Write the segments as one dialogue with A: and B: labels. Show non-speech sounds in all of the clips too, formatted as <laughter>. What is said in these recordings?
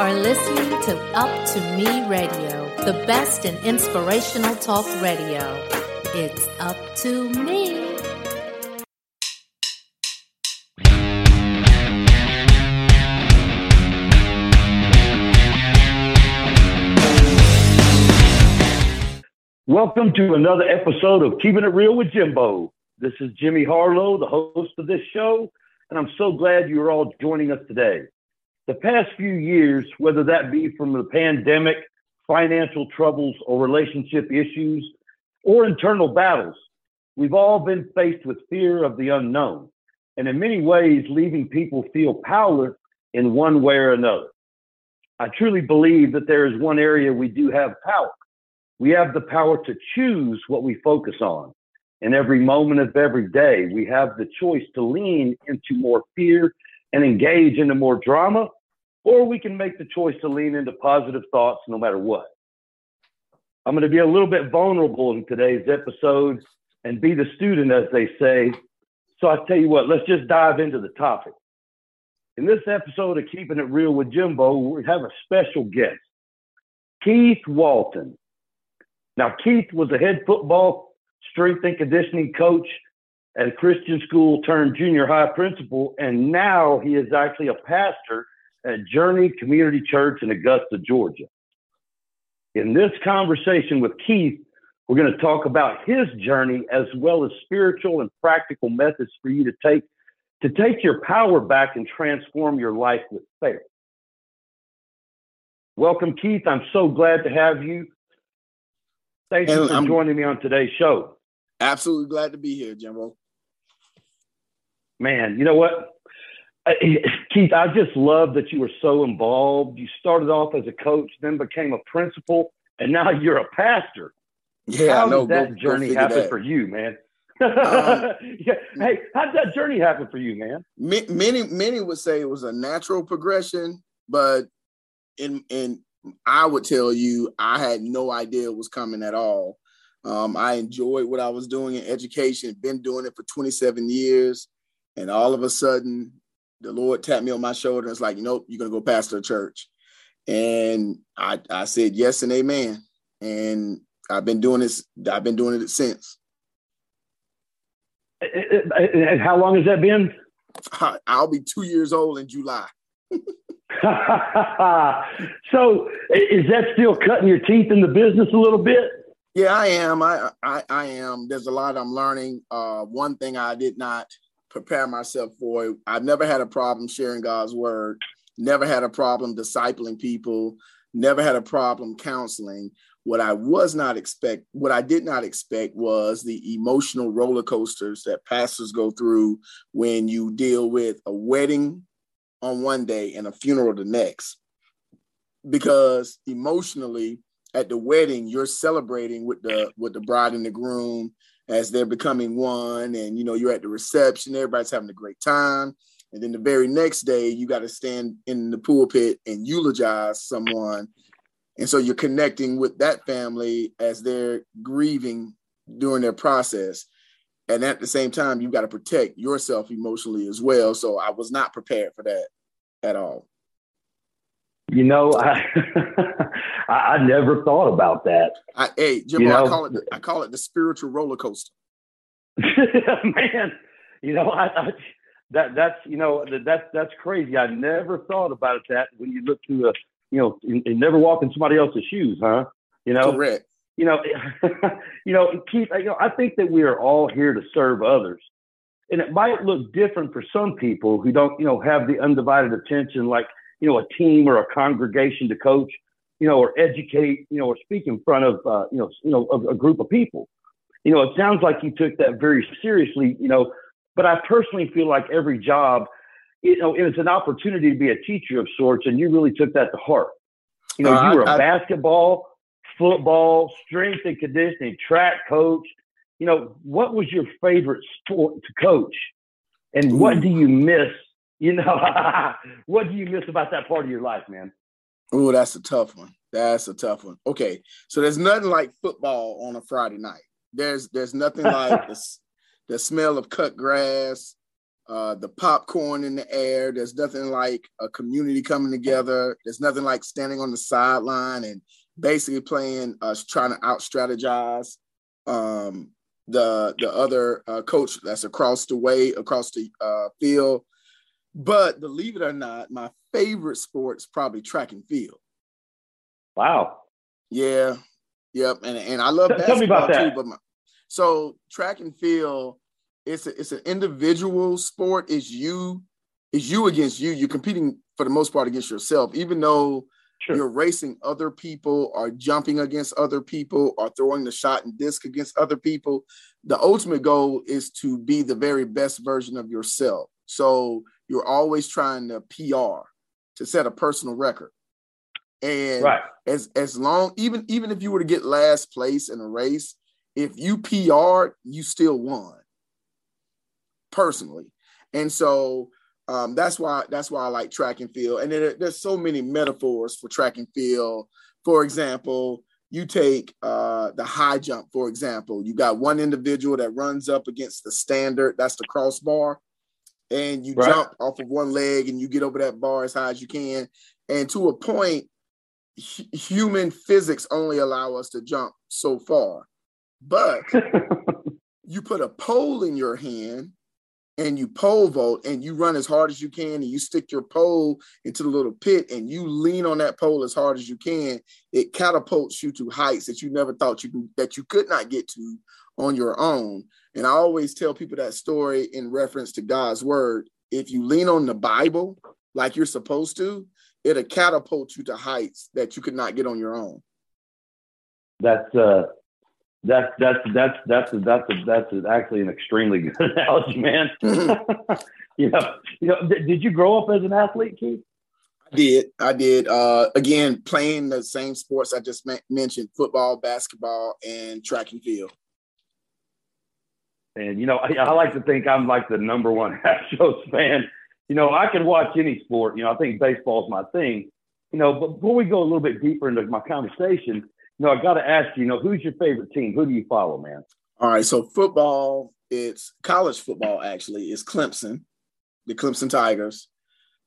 A: are listening to Up to Me Radio, the best in inspirational talk radio. It's up to me.
B: Welcome to another episode of Keeping It Real with Jimbo. This is Jimmy Harlow, the host of this show, and I'm so glad you're all joining us today. The past few years, whether that be from the pandemic, financial troubles, or relationship issues, or internal battles, we've all been faced with fear of the unknown, and in many ways, leaving people feel powerless in one way or another. I truly believe that there is one area we do have power we have the power to choose what we focus on. In every moment of every day, we have the choice to lean into more fear and engage into more drama, or we can make the choice to lean into positive thoughts no matter what. I'm going to be a little bit vulnerable in today's episode and be the student, as they say. So I tell you what, let's just dive into the topic. In this episode of Keeping It Real with Jimbo, we have a special guest, Keith Walton. Now, Keith was a head football strength and conditioning coach at a Christian school turned junior high principal, and now he is actually a pastor at Journey Community Church in Augusta, Georgia. In this conversation with Keith, we're going to talk about his journey as well as spiritual and practical methods for you to take to take your power back and transform your life with faith. Welcome, Keith. I'm so glad to have you. Thank you for I'm joining me on today's show.
C: Absolutely glad to be here, Jimbo.
B: Man, you know what? Keith, I just love that you were so involved. You started off as a coach, then became a principal, and now you're a pastor.
C: Yeah,
B: how
C: no,
B: did that
C: go,
B: journey
C: go
B: happen
C: that.
B: for you, man? <laughs>
C: Um,
B: yeah. Hey, how did that journey happen for you, man?
C: Many, many would say it was a natural progression, but in in I would tell you I had no idea it was coming at all. Um, I enjoyed what I was doing in education, been doing it for 27 years. And all of a sudden, the Lord tapped me on my shoulder and it's like, nope, you're going to go pastor a church. And I, I said yes and amen. And I've been doing this, I've been doing it since.
B: And how long has that been?
C: I'll be two years old in July. <laughs>
B: so is that still cutting your teeth in the business a little bit?
C: Yeah, I am. I, I, I am. There's a lot I'm learning. Uh, one thing I did not prepare myself for. it. I've never had a problem sharing God's word. Never had a problem discipling people. Never had a problem counseling. What I was not expect, what I did not expect was the emotional roller coasters that pastors go through when you deal with a wedding on one day and a funeral the next. Because emotionally, at the wedding, you're celebrating with the with the bride and the groom as they're becoming one, and you know you're at the reception, everybody's having a great time, and then the very next day you got to stand in the pulpit and eulogize someone, and so you're connecting with that family as they're grieving during their process. And at the same time you've got to protect yourself emotionally as well. So i was not prepared for that at all
B: you know <laughs> i i, never thought about that.
C: I, hey Jimbo, you know, i call it i call it the spiritual roller coaster. <laughs>
B: Man you know I, I, that that's you know that's that's crazy. I never thought about that when you look through a you know and, never walk in somebody else's shoes huh? You know?
C: Correct.
B: You know, <laughs> you know, Keith, you know, I think that we are all here to serve others. And it might look different for some people who don't, you know, have the undivided attention like, you know, a team or a congregation to coach, you know, or educate, you know, or speak in front of, uh, you know, you know, a, a group of people. You know, it sounds like you took that very seriously, you know, but I personally feel like every job, you know, it's an opportunity to be a teacher of sorts, and you really took that to heart. You know, uh, you were a basketball, football, strength and conditioning, track coach. You know, what was your favorite sport to coach? And what do you miss? You know, <laughs> what do you miss about that part of your life, man?
C: Oh, that's a tough one. That's a tough one. Okay, so there's nothing like football on a Friday night. There's there's nothing like the, <laughs> the smell of cut grass, uh, the popcorn in the air. There's nothing like a community coming together. There's nothing like standing on the sideline and basically playing, uh, trying to out strategize um, the the other uh, coach that's across the way, across the uh, field. But believe it or not, my favorite sport is probably track and field.
B: Wow.
C: Yeah. Yep. And and I love
B: Tell
C: basketball
B: me about that.
C: too. But my, so track and field, it's a, it's an individual sport. It's you, it's you against you. You're competing for the most part against yourself, even though
B: Sure.
C: you're racing other people or jumping against other people or throwing the shot and disc against other people. The ultimate goal is to be the very best version of yourself. So you're always trying to PR to set a personal record. And
B: Right.
C: as as long even even if you were to get last place in a race, if you PR'd, you still won personally. And so um, that's why that's why I like track and field. And there, there's so many metaphors for track and field. For example, you take uh, the high jump, for example. You got one individual that runs up against the standard, that's the crossbar, and you
B: Right.
C: jump off of one leg and you get over that bar as high as you can. And to a point, hu- human physics only allow us to jump so far. But <laughs> you put a pole in your hand and you pole vault and you run as hard as you can and you stick your pole into the little pit and you lean on that pole as hard as you can it catapults you to heights that you never thought you can that you could not get to on your own and i always tell people that story in reference to god's word if you lean on the bible like you're supposed to it'll catapult you to heights that you could not get on your own
B: that's uh that's that's that's that's that's that's actually an extremely good <laughs> analogy, man. <laughs> <laughs> you know, you know, did, did you grow up as an athlete, Keith?
C: I did. I did. Uh, again, playing the same sports I just men- mentioned: football, basketball, and track and field.
B: And you know, I, I like to think I'm like the number one <laughs> Astros fan. You know, I can watch any sport. You know, I think baseball's my thing. You know, but before we go a little bit deeper into my conversation, you know, I got to ask you, you know, who's your favorite team? Who do you follow, man?
C: All right. So football, it's college football. Actually, is Clemson, the Clemson Tigers.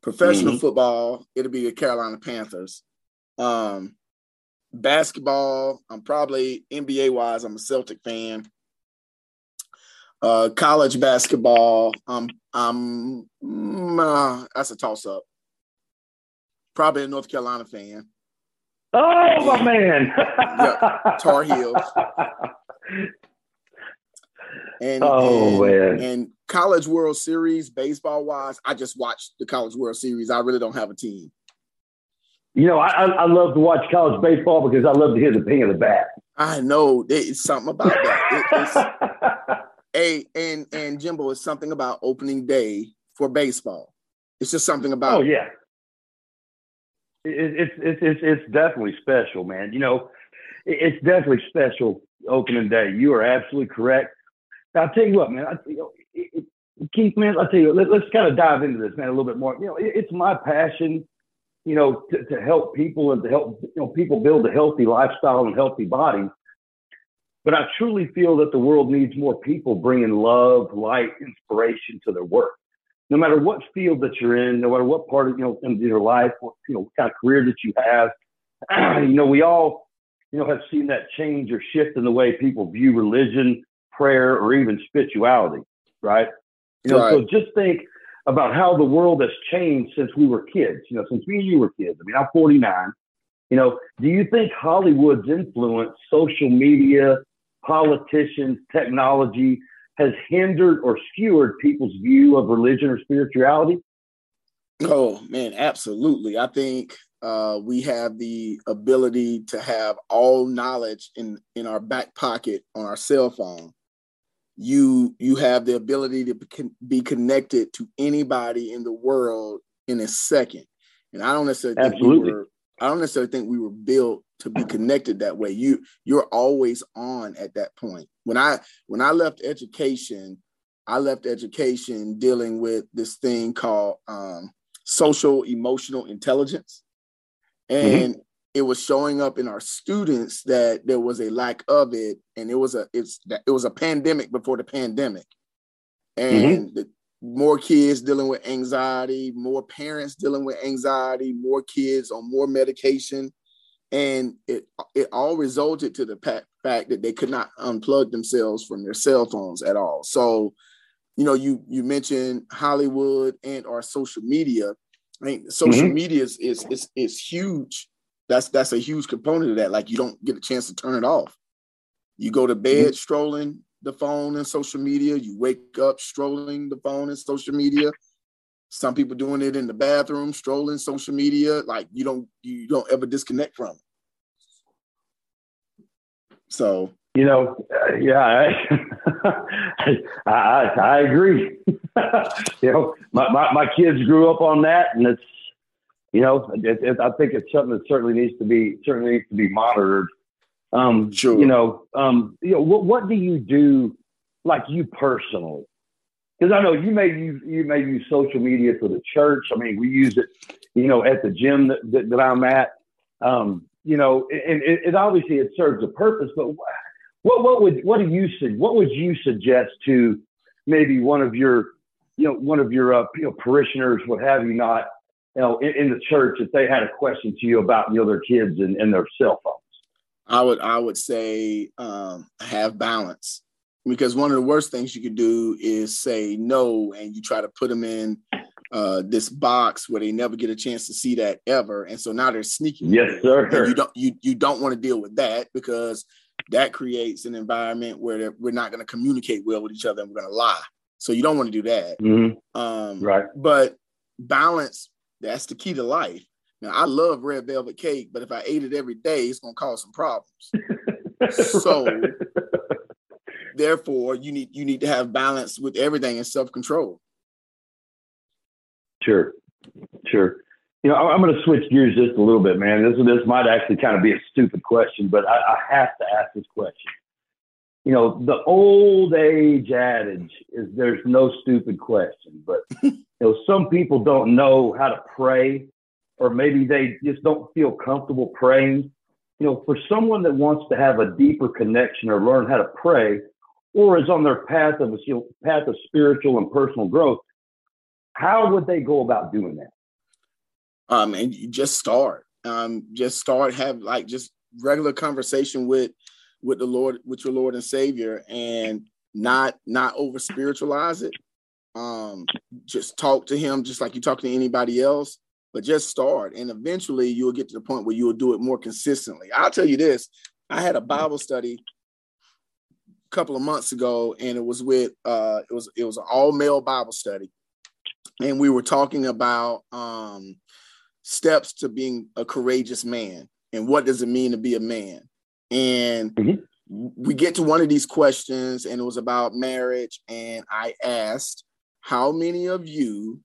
C: Professional
B: Mhm.
C: football, it'll be the Carolina Panthers. Um, basketball, I'm probably NBA wise, I'm a Celtic fan. Uh, college basketball, um, I'm mm, uh, that's a toss up. Probably a North Carolina fan.
B: Oh, my man.
C: Yeah, Tar Heels. And,
B: Oh,
C: and,
B: man.
C: and College World Series, baseball wise, I just watched the College World Series. I really don't have a team.
B: You know, I, I I love to watch college baseball because I love to hear the ping of the bat.
C: I know it's something about that. It, it's <laughs> a and and Jimbo, it's something about opening day for baseball. It's just something about
B: oh yeah, it's it's it's it's definitely special, man. You know, it's definitely special opening day. You are absolutely correct. Now, I'll tell you what, man. I, you know, it, it, Keith, man, I'll tell you. Let, let's kind of dive into this, man, a little bit more. You know, it, it's my passion. You know, to, to help people and to help you know people build a healthy lifestyle and healthy bodies. But I truly feel that the world needs more people bringing love, light, inspiration to their work. No matter what field that you're in, no matter what part of you know in your life, what, you know, what kind of career that you have, <clears throat> you know, we all, you know, have seen that change or shift in the way people view religion, prayer, or even spirituality, right? You know, so just think about how the world has changed since we were kids. You know, since me and you were kids. I mean, I'm 49. You know, do you think Hollywood's influence, social media, politicians, technology has hindered or skewered people's view of religion or spirituality?
C: Oh man, absolutely. I think uh, we have the ability to have all knowledge in in our back pocket on our cell phone. You you have the ability to be connected to anybody in the world in a second, and I don't necessarily think we were. I don't necessarily think we were built to be connected that way. You you're always on at that point. When I when I left education, I left education dealing with this thing called um, social emotional intelligence, and it was showing up in our students that there was a lack of it, and it was a it's it was a pandemic before the pandemic, and the, more kids dealing with anxiety, more parents dealing with anxiety, more kids on more medication. And it it all resulted to the fact that they could not unplug themselves from their cell phones at all. So, you know, you you mentioned Hollywood and our social media. I mean, social mm-hmm. media is, is is is huge. That's that's a huge component of that. Like you don't get a chance to turn it off. You go to bed mm-hmm. strolling the phone and social media. You wake up strolling the phone and social media. Some people doing it in the bathroom, strolling social media. Like you don't you don't ever disconnect from it. So
B: you know, uh, yeah, I, <laughs> I, I agree. <laughs> you know, my, my, my kids grew up on that, and it's you know, it, it, I think it's something that certainly needs to be certainly needs to be monitored. Um, sure. You know, um, you know, what what do you do, like you personally? Because I know you may use you may use social media for the church. I mean, we use it, you know, at the gym that, that, that I'm at. Um, you know, and it, it, obviously it serves a purpose. But what what would what do you what would you suggest to maybe one of your you know one of your uh, you know parishioners, what have you not, you know, in, in, the church if they had a question to you about you know their kids and, and their cell phones?
C: I would I would say um, have balance because one of the worst things you could do is say no and you try to put them in uh, this box where they never get a chance to see that ever, and so now they're sneaking.
B: Yes, sir.
C: And you don't you you don't want to deal with that because that creates an environment where we're not going to communicate well with each other and we're going to lie. So you don't want to do that.
B: Mm-hmm. Um, right.
C: But balance that's the key to life. Now, I love red velvet cake, but if I ate it every day, it's going to cause some problems. so, <laughs> therefore, you need you need to have balance with everything and self control.
B: Sure, sure. You know, I'm going to switch gears just a little bit, man. This this might actually kind of be a stupid question, but I, I have to ask this question. You know, the old age adage is there's no stupid question, but <laughs> you know, some people don't know how to pray or maybe they just don't feel comfortable praying. You know, for someone that wants to have a deeper connection or learn how to pray, or is on their path of you know, path of spiritual and personal growth, how would they go about doing that?
C: Um, and you just start. Um, just start have like just regular conversation with with the Lord, with your Lord and Savior, and not not over spiritualize it. Um, just talk to Him just like you talk to anybody else but just start and eventually you'll get to the point where you will do it more consistently. I'll tell you this i had a bible study a couple of months ago and it was with uh it was it was an all male bible study and we were talking about um steps to being a courageous man and what does it mean to be a man? And mm-hmm. we get to one of these questions and it was about marriage and i asked how many of you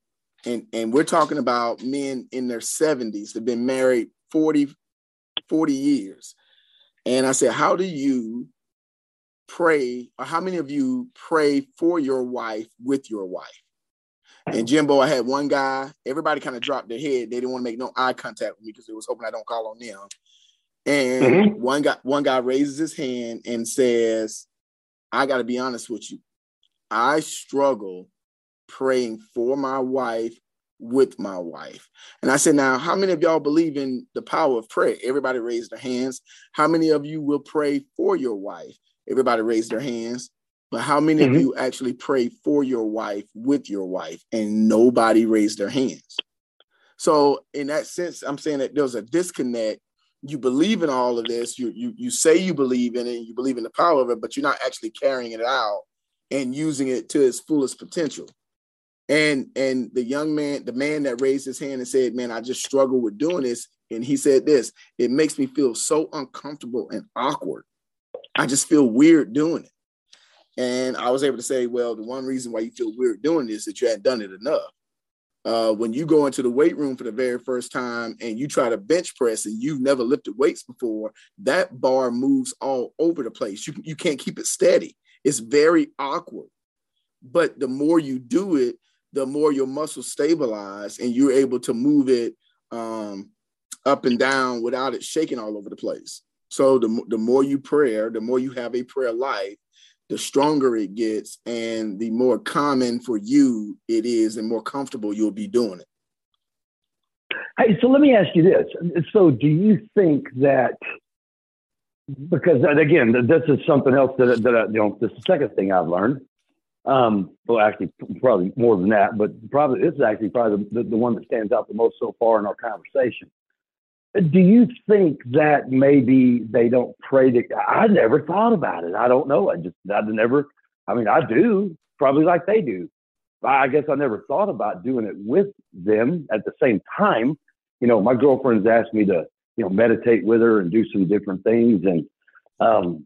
C: and and we're talking about men in their 70s that have been married 40 40 years. And i said how do you pray or how many of you pray for your wife with your wife? And jimbo i had one guy everybody kind of dropped their head. They didn't want to make no eye contact with me because they was hoping i don't call on them. And mm-hmm. one guy one guy raises his hand and says i got to be honest with you. I struggle praying for my wife with my wife. And I said, Now, how many of y'all believe in the power of prayer? Everybody raised their hands. How many of you will pray for your wife? Everybody raised their hands. But how many mm-hmm. of you actually pray for your wife with your wife? And nobody raised their hands. So, in that sense, I'm saying that there's a disconnect. You believe in all of this, you, you, you say you believe in it, you believe in the power of it, but you're not actually carrying it out and using it to its fullest potential. And and the young man, the man that raised his hand and said, "Man, I just struggle with doing this," and he said this, "It makes me feel so uncomfortable and awkward. I just feel weird doing it." And I was able to say, "Well, the one reason why you feel weird doing this is that you hadn't done it enough." Uh, when you go into the weight room for the very first time and you try to bench press and you've never lifted weights before, that bar moves all over the place. You, you can't keep it steady. It's very awkward. But the more you do it, the more your muscles stabilize and you're able to move it um, up and down without it shaking all over the place. So the, the more you pray, the more you have a prayer life, the stronger it gets and the more common for you it is and more comfortable you'll be doing it.
B: Hey, so let me ask you this. So do you think that because again, this is something else that, that I, you know, this is the second thing I've learned. Um, well, actually, probably more than that, but probably this is actually probably the, the, the one that stands out the most so far in our conversation. Do you think that maybe they don't pray? I never thought about it. I don't know. I just I never. I mean, I do probably like they do. I guess I never thought about doing it with them at the same time. You know, my girlfriend's asked me to you know meditate with her and do some different things, and um,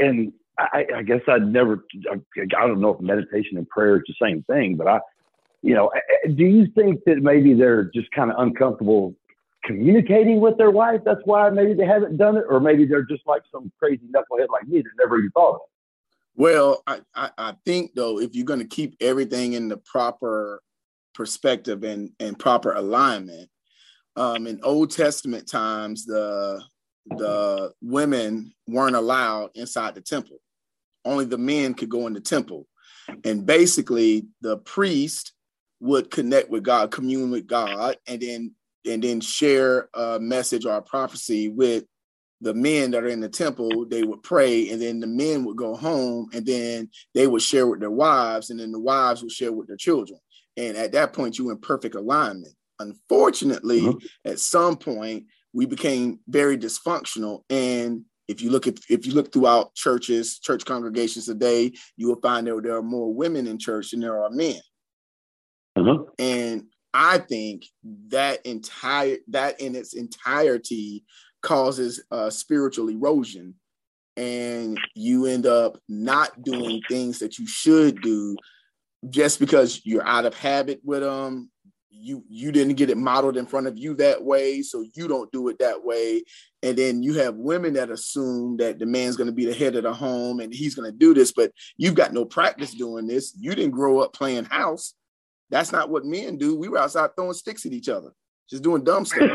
B: and I, I guess I'd never. I, I don't know if meditation and prayer is the same thing, but I, you know, do you think that maybe they're just kind of uncomfortable communicating with their wife. That's why maybe they haven't done it, or maybe they're just like some crazy knucklehead like me that never even thought of it.
C: Well, I, I, I think though, if you're going to keep everything in the proper perspective and, and proper alignment, um, in Old Testament times, the the women weren't allowed inside the temple. Only the men could go in the temple. And basically, the priest would connect with God, commune with God, and then and then share a message or a prophecy with the men that are in the temple they would pray and then the men would go home and then they would share with their wives and then the wives would share with their children and at that point you in perfect alignment unfortunately mm-hmm. at some point we became very dysfunctional and if you look at if you look throughout churches church congregations today you will find that there are more women in church than there are men uh-huh. and I think that entire that in its entirety causes uh, spiritual erosion, and you end up not doing things that you should do just because you're out of habit with them. You you didn't get it modeled in front of you that way, so you don't do it that way. And then you have women that assume that the man's going to be the head of the home and he's going to do this, but you've got no practice doing this. You didn't grow up playing house that's not what men do. We were outside throwing sticks at each other, just doing dumb <laughs> stuff.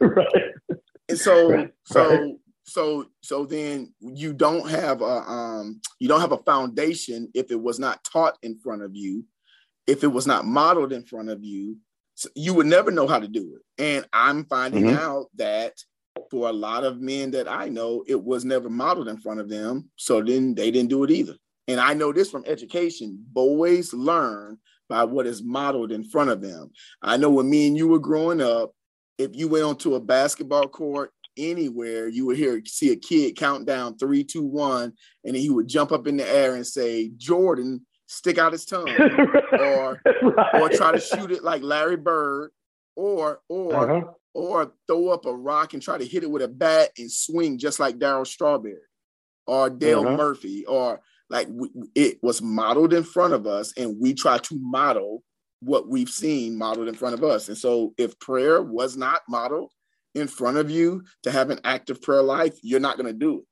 C: right. And so, right. so, so, so then you don't have a um, you don't have a foundation if it was not taught in front of you, if it was not modeled in front of you, you would never know how to do it. And I'm finding mm-hmm. out that for a lot of men that I know, it was never modeled in front of them. So then they didn't do it either. And I know this from education. Boys learn by what is modeled in front of them. I know when me and you were growing up, if you went onto a basketball court anywhere, you would hear see a kid count down three, two, one, and he would jump up in the air and say, Jordan, stick out his tongue, <laughs> or right. or try to shoot it like Larry Bird, or or uh-huh. or throw up a rock and try to hit it with a bat and swing just like Darryl Strawberry or Dale uh-huh. Murphy or like we, it was modeled in front of us, and we try to model what we've seen modeled in front of us. And so, if prayer was not modeled in front of you to have an active prayer life, you're not going to do
B: it.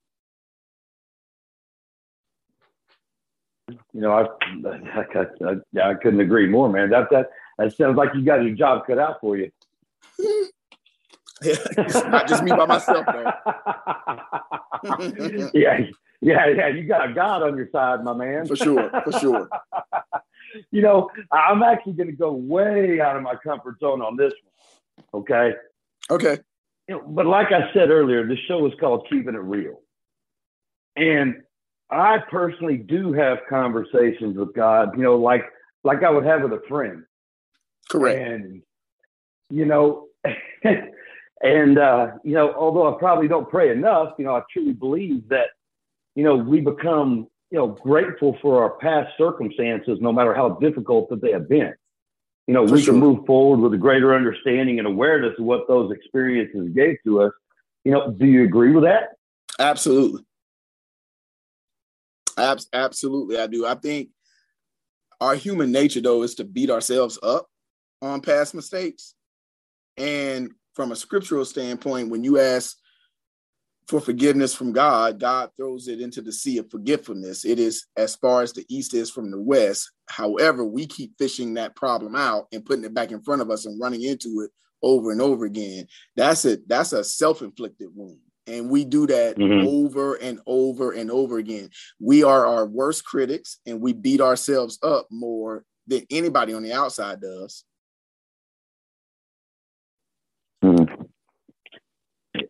B: You know, I, I, I, I, couldn't agree more, man. That that that sounds like you got your job cut out for you.
C: yeah, <laughs> not just me by myself, though. <laughs>
B: yeah, yeah, yeah, you got a God on your side, my man.
C: For sure, for sure. <laughs>
B: you know, I'm actually going to go way out of my comfort zone on this one. Okay.
C: Okay.
B: You know, but like I said earlier, the show is called Keeping It Real. And I personally do have conversations with God, you know, like like I would have with a friend.
C: Correct.
B: And you know, <laughs> and uh, you know, although I probably don't pray enough, you know, I truly believe that you know, we become, you know, grateful for our past circumstances, no matter how difficult that they have been. You know, for we sure. can move forward with a greater understanding and awareness of what those experiences gave to us. You know, do you agree with that?
C: Absolutely. Ab- absolutely, I do. I think our human nature, though, is to beat ourselves up on past mistakes. And from a scriptural standpoint, when you ask for forgiveness from God, God throws it into the sea of forgetfulness. It is as far as the east is from the west. However, we keep fishing that problem out and putting it back in front of us and running into it over and over again. That's it. That's a self-inflicted wound. And we do that mm-hmm. over and over and over again. We are our worst critics and we beat ourselves up more than anybody on the outside does.
B: Mm-hmm.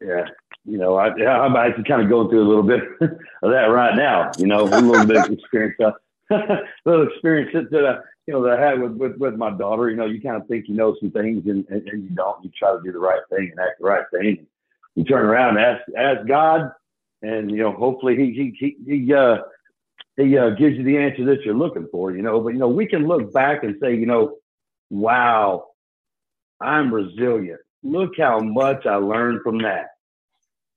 B: Yeah. You know, I, I'm actually kind of going through a little bit <laughs> of that right now. You know, a little bit of experience, uh, a <laughs> little experience that, uh, you know, that I had with, with, with my daughter. You know, you kind of think you know some things and, and, and you don't. You try to do the right thing and act the right thing you turn around and ask ask God, and you know, hopefully he he he, he uh he uh, gives you the answer that you're looking for. You know, but you know, we can look back and say, you know, wow, I'm resilient. Look how much I learned from that.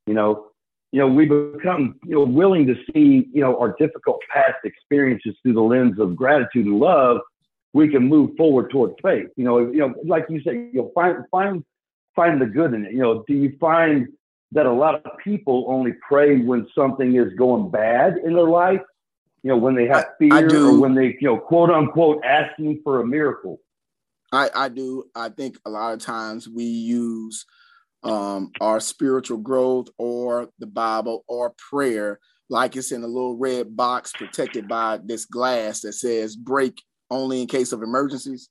B: You know, you know, we become, you know, willing to see, you know, our difficult past experiences through the lens of gratitude and love. We can move forward toward faith. You know, you know, like you said, you know, find find find the good in it. You know, do you find that a lot of people only pray when something is going bad in their life? You know, when they have fear or when they, you know, quote unquote, asking for a miracle.
C: I, I do. I think a lot of times we use um, our spiritual growth or the Bible or prayer like it's in a little red box protected by this glass that says break only in case of emergencies.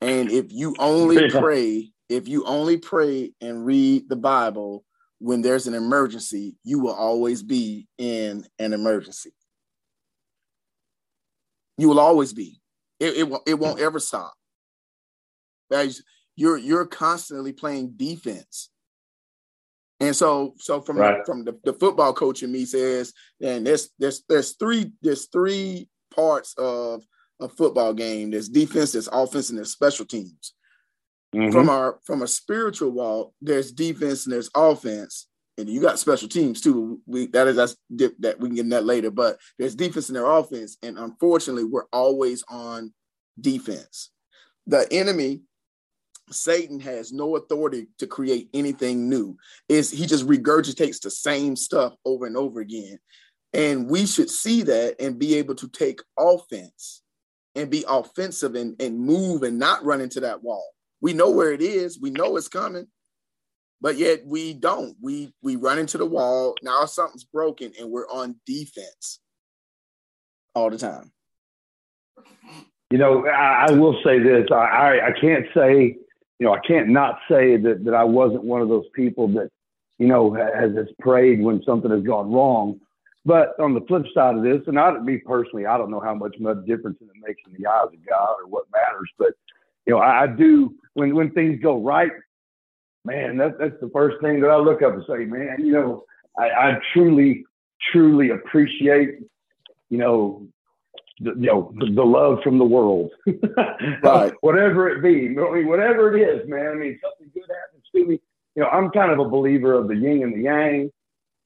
C: And if you only <laughs> pray if you only pray and read the Bible when there's an emergency, you will always be in an emergency. You will always be. It, it, it won't ever stop. As you're you're constantly playing defense. And so, so from right. from the, the football coach in me says, and there's there's there's three there's three parts of a football game. There's defense, there's offense, and there's special teams. Mm-hmm. From our from a spiritual walk, there's defense and there's offense, and you got special teams too. We that is that's that we can get in that later. But there's defense and their offense, and unfortunately, we're always on defense. The enemy, Satan, has no authority to create anything new. Is he just regurgitates the same stuff over and over again, and we should see that and be able to take offense and be offensive and, and move and not run into that wall we know where it is. We know it's coming, but yet we don't. We we run into the wall. Now something's broken, and we're on defense all the time.
B: You know, I, I will say this. I, I, I can't say, you know, I can't not say that that I wasn't one of those people that, you know, has, has prayed when something has gone wrong. But on the flip side of this, and I, me personally, I don't know how much much difference it makes in the eyes of God or what matters, but you know, I, I do when when things go right, man, that, that's the first thing that I look up and say, man, you know, I, I truly, truly appreciate, you know, the, you know, the, the love from the world, <laughs> right. whatever it be, I mean, whatever it is, man. I mean, something good happens to me. You know, I'm kind of a believer of the yin and the yang.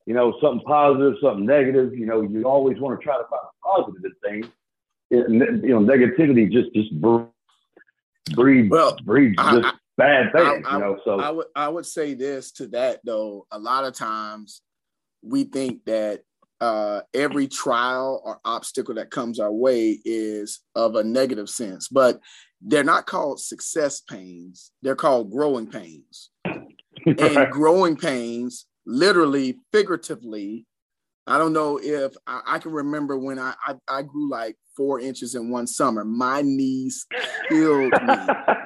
B: You know, something positive, something negative. You know, you always want to try to find positive in things. It, you know, negativity just just breed well breed just I, bad things. I, I, you know, so
C: I would I would say this to that though. A lot of times we think that uh, every trial or obstacle that comes our way is of a negative sense, but they're not called success pains. They're called growing pains. <laughs> and growing pains, literally, figuratively, I don't know if I, I can remember when I, I, I grew like four inches in one summer. My knees killed me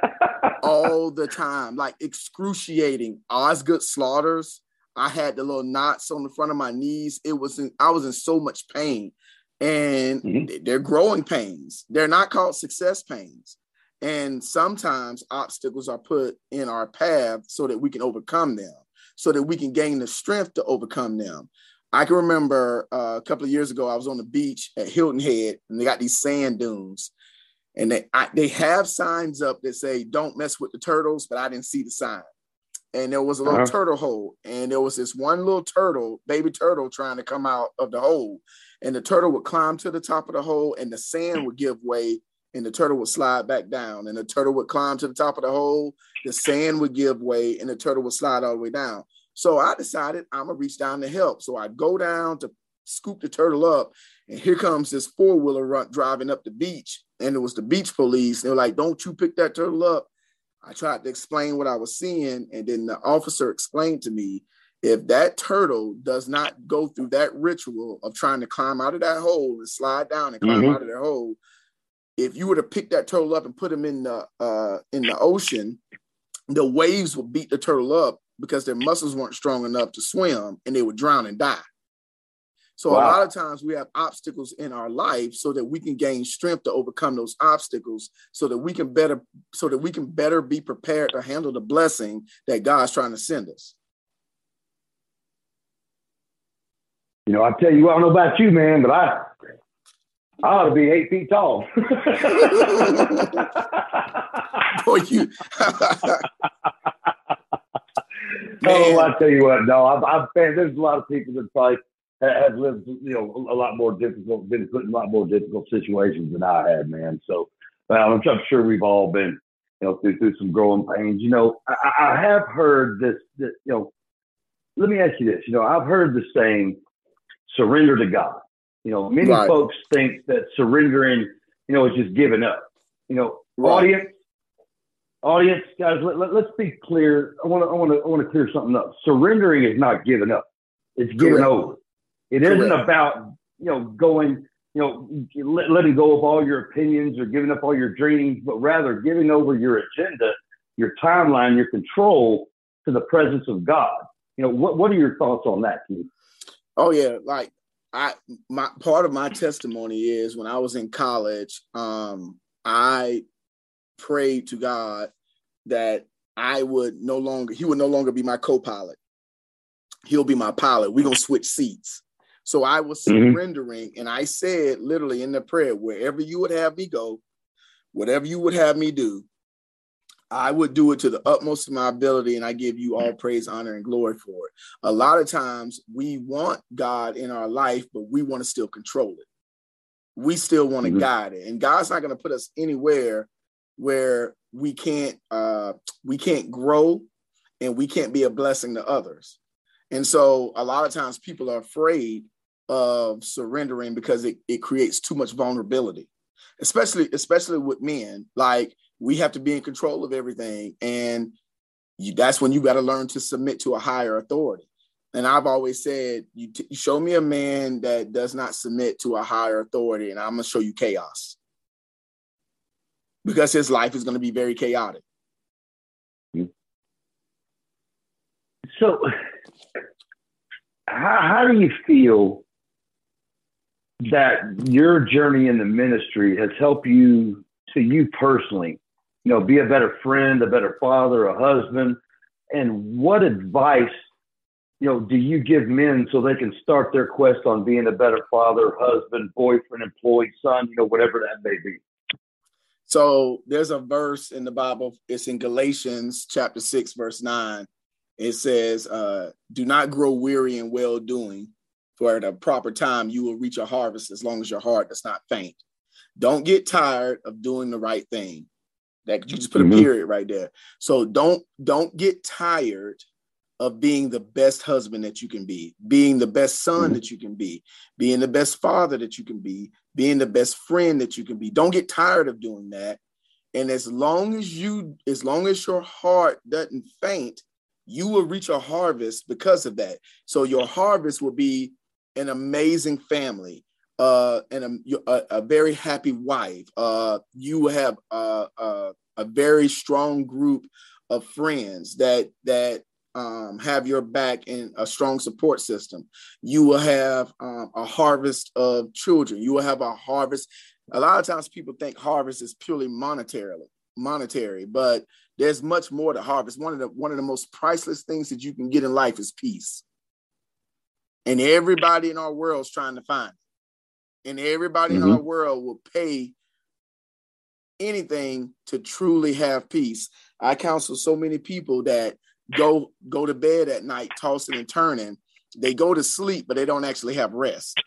C: <laughs> all the time, like excruciating. Osgood-Schlatters. I had the little knots on the front of my knees. It was in, I was in so much pain, and mm-hmm. they're growing pains. They're not called success pains. And sometimes obstacles are put in our path so that we can overcome them, so that we can gain the strength to overcome them. I can remember uh, a couple of years ago, I was on the beach at Hilton Head, and they got these sand dunes, and they I, they have signs up that say "Don't mess with the turtles," but I didn't see the sign. And there was a little uh-huh. turtle hole, and there was this one little turtle, baby turtle, trying to come out of the hole, and the turtle would climb to the top of the hole, and the sand would give way, and the turtle would slide back down, and the turtle would climb to the top of the hole, the sand would give way, and the turtle would slide all the way down. So I decided I'm gonna reach down to help. So I go down to scoop the turtle up, and here comes this four wheeler driving up the beach, and it was the beach police. They were like, "Don't you pick that turtle up." I tried to explain what I was seeing, and then the officer explained to me if that turtle does not go through that ritual of trying to climb out of that hole and slide down and climb mm-hmm. out of that hole, if you were to pick that turtle up and put him in the uh, in the ocean, the waves will beat the turtle up because their muscles weren't strong enough to swim and they would drown and die. So wow. a lot of times we have obstacles in our life so that we can gain strength to overcome those obstacles so that we can better so that we can better be prepared to handle the blessing that God's trying to send us.
B: You know, I tell you, I don't know about you, man, but I I ought to be eight feet tall. <laughs> <laughs> Boy, you. <laughs> oh, I tell you what, no, I've, I've been, there's a lot of people that probably have lived, you know, a lot more difficult, been put in a lot more difficult situations than I had, man. So, well, I'm, I'm sure we've all been, you know, through, through some growing pains. You know, I, I have heard this, this, you know, let me ask you this. You know, I've heard the saying, surrender to God. You know, many right. folks think that surrendering, you know, is just giving up. You know, right. audience, audience, guys, let, let, us be clear. I want to, I want to, I want to clear something up. Surrendering is not giving up. It's giving Correct. over. It isn't about, you know, going, you know, let, letting go of all your opinions or giving up all your dreams, but rather giving over your agenda, your timeline, your control to the presence of God. You know, what, what are your thoughts on that, Keith?
C: Oh yeah, like I my part of my testimony is when I was in college, um, I prayed to God that I would no longer he would no longer be my co-pilot. He'll be my pilot. We're gonna switch seats. So I was mm-hmm. surrendering, and I said literally in the prayer, wherever you would have me go, whatever you would have me do, I would do it to the utmost of my ability, and I give you all praise, honor, and glory for it. A lot of times we want God in our life, but we want to still control it. We still want to mm-hmm. guide it, and God's not going to put us anywhere where we can't uh, we can't grow and we can't be a blessing to others. And so, a lot of times, people are afraid of surrendering because it, it creates too much vulnerability, especially especially with men. Like we have to be in control of everything and you, that's when you got to learn to submit to a higher authority and i've always said you, t- you show me a man that does not submit to a higher authority and i'm going to show you chaos because his life is going to be very chaotic
B: so how, how do you feel that your journey in the ministry has helped you to you personally you know, be a better friend, a better father, a husband? And what advice, you know, do you give men so they can start their quest on being a better father, husband, boyfriend, employee, son, you know, whatever that may be?
C: So there's a verse in the Bible, it's in Galatians chapter 6, verse 9. It says, uh, Do not grow weary in well doing, for at a proper time you will reach a harvest as long as your heart does not faint. Don't get tired of doing the right thing. That you just put a mm-hmm. period right there. So don't don't get tired of being the best husband that you can be, being the best son mm-hmm. that you can be, being the best father that you can be, being the best friend that you can be. Don't get tired of doing that. And as long as you, as long as your heart doesn't faint, you will reach a harvest because of that. So your harvest will be an amazing family, uh, and a, a, a, very happy wife. Uh, you will have a, a, a, very strong group of friends that that um, have your back and a strong support system. You will have um, a harvest of children. You will have a harvest. A lot of times, people think harvest is purely monetarily monetary, but there's much more to harvest. One of the one of the most priceless things that you can get in life is peace. And everybody in our world is trying to find it and everybody mm-hmm. in our world will pay anything to truly have peace. I counsel so many people that go go to bed at night tossing and turning. They go to sleep, but they don't actually have rest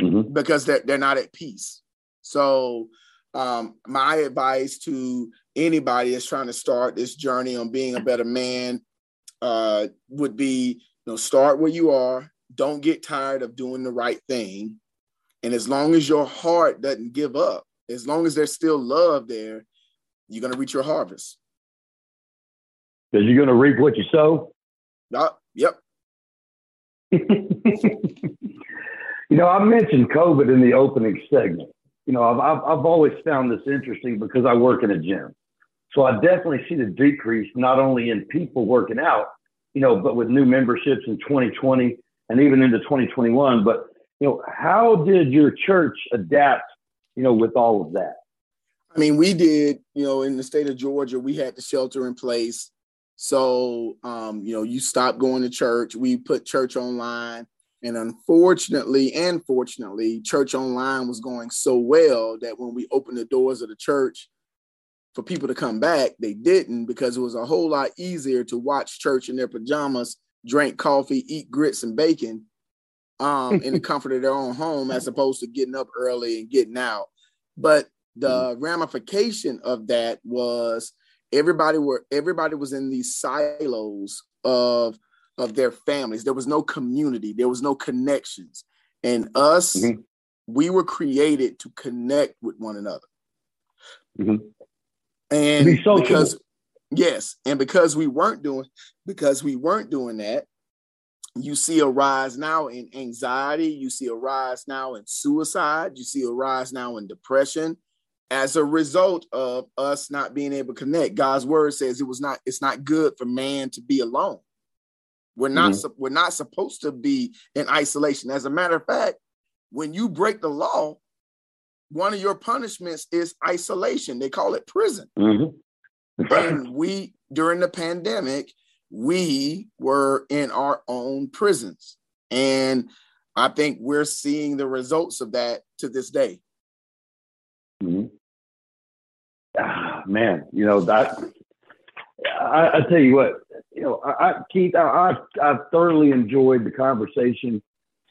C: mm-hmm. because they're, they're not at peace. So um, my advice to anybody that's trying to start this journey on being a better man uh, would be, you know, start where you are. Don't get tired of doing the right thing. And as long as your heart doesn't give up, as long as there's still love there, you're going to reach your harvest.
B: Because you're going to reap what you sow?
C: Uh, yep. <laughs>
B: you know, I mentioned COVID in the opening segment. You know, I've, I've, I've always found this interesting because I work in a gym. So I definitely see the decrease not only in people working out, you know, but with new memberships in 2020 and even into 2021. But, you know, how did your church adapt, you know, with all of that?
C: I mean, we did, you know, in the state of Georgia, we had the shelter in place. So, um, you know, you stopped going to church. We put church online. And unfortunately and fortunately, church online was going so well that when we opened the doors of the church for people to come back, they didn't because it was a whole lot easier to watch church in their pajamas, drink coffee, eat grits and bacon um, in the <laughs> comfort of their own home as opposed to getting up early and getting out. But the mm-hmm. ramification of that was everybody were everybody was in these silos of of their families. There was no community. There was no connections. And us mm-hmm. we were created to connect with one another. Mm-hmm. and Be because yes and because we weren't doing because we weren't doing that you see a rise now in anxiety. You see a rise now in suicide. You see a rise now in depression as a result of us not being able to connect. God's word says it was not it's not good for man to be alone. We're not mm-hmm. we're not supposed to be in isolation. As a matter of fact, when you break the law, one of your punishments is isolation. They call it prison. Mm-hmm. and we during the pandemic, we were in our own prisons. And I think we're seeing the results of that to this day.
B: Mm-hmm. Ah, man, you know that. I, I, tell you what, you know, I, Keith, I, I I've thoroughly enjoyed the conversation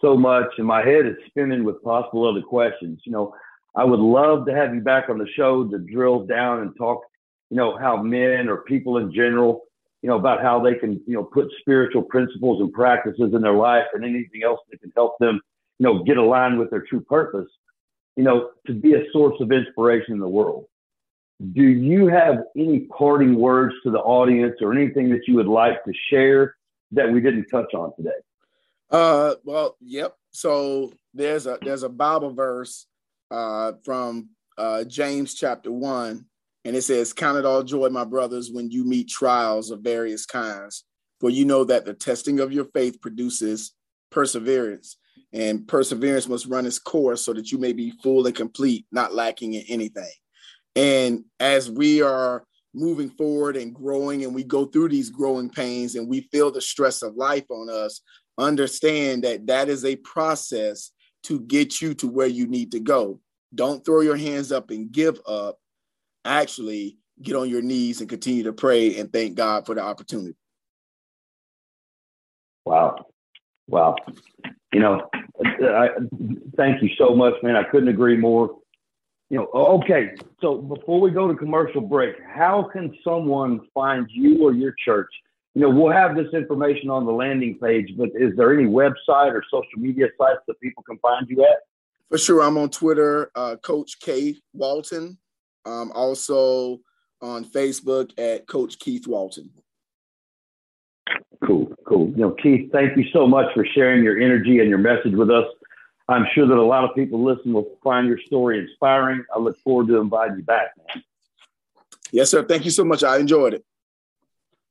B: so much, and my head is spinning with possible other questions. You know, I would love to have you back on the show to drill down and talk. You know how men or people in general, you know, about how they can, you know, put spiritual principles and practices in their life and anything else that can help them, you know, get aligned with their true purpose you know, to be a source of inspiration in the world. Do you have any parting words to the audience or anything that you would like to share that we didn't touch on today?
C: Uh, well, yep. So there's a there's a Bible verse uh, from uh, James chapter one, and it says, "Count it all joy, my brothers, when you meet trials of various kinds, for you know that the testing of your faith produces perseverance, and perseverance must run its course so that you may be full and complete, not lacking in anything. And as we are moving forward and growing, and we go through these growing pains and we feel the stress of life on us, understand that that is a process to get you to where you need to go. Don't throw your hands up and give up. Actually, get on your knees and continue to pray and thank God for the opportunity.
B: Wow. Wow. You know, I, thank you so much, man. I couldn't agree more. You know, okay. So before we go to commercial break, how can someone find you or your church? You know, we'll have this information on the landing page, but is there any website or social media sites that people can find you at?
C: For sure. I'm on Twitter, uh, Coach K Walton. Um, also on Facebook at Coach Keith Walton.
B: Cool, cool. You know, Keith, thank you so much for sharing your energy and your message with us. I'm sure that a lot of people listening will find your story inspiring. I look forward to inviting you back, man.
C: Yes, sir. Thank you so much. I enjoyed it.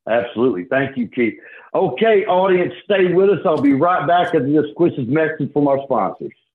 B: Absolutely. Thank you, Keith. Okay, audience, stay with us. I'll be right back after this quick message from our sponsors.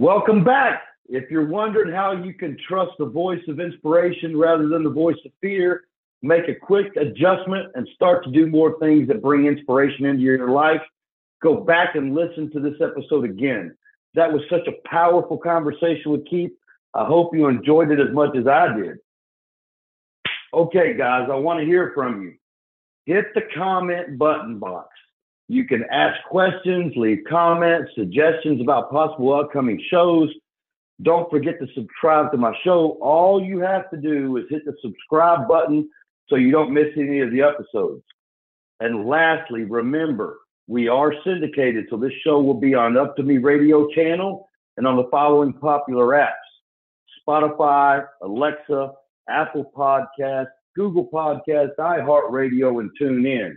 B: Welcome back. If you're wondering how you can trust the voice of inspiration rather than the voice of fear, make a quick adjustment and start to do more things that bring inspiration into your life, go back and listen to this episode again. That was such a powerful conversation with Keith. I hope you enjoyed it as much as I did. Okay, guys, I want to hear from you. Hit the comment button box You can ask questions, leave comments, suggestions about possible upcoming shows. Don't forget to subscribe to my show. All you have to do is hit the subscribe button so you don't miss any of the episodes. And lastly, remember, we are syndicated, so this show will be on Up to Me radio channel and on the following popular apps Spotify, Alexa, Apple Podcast, Google Podcast, iHeartRadio, and TuneIn.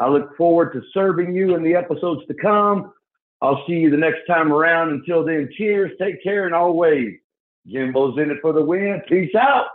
B: I look forward to serving you in the episodes to come. I'll see you the next time around. Until then, cheers, take care, and always, Jimbo's in it for the win. Peace out.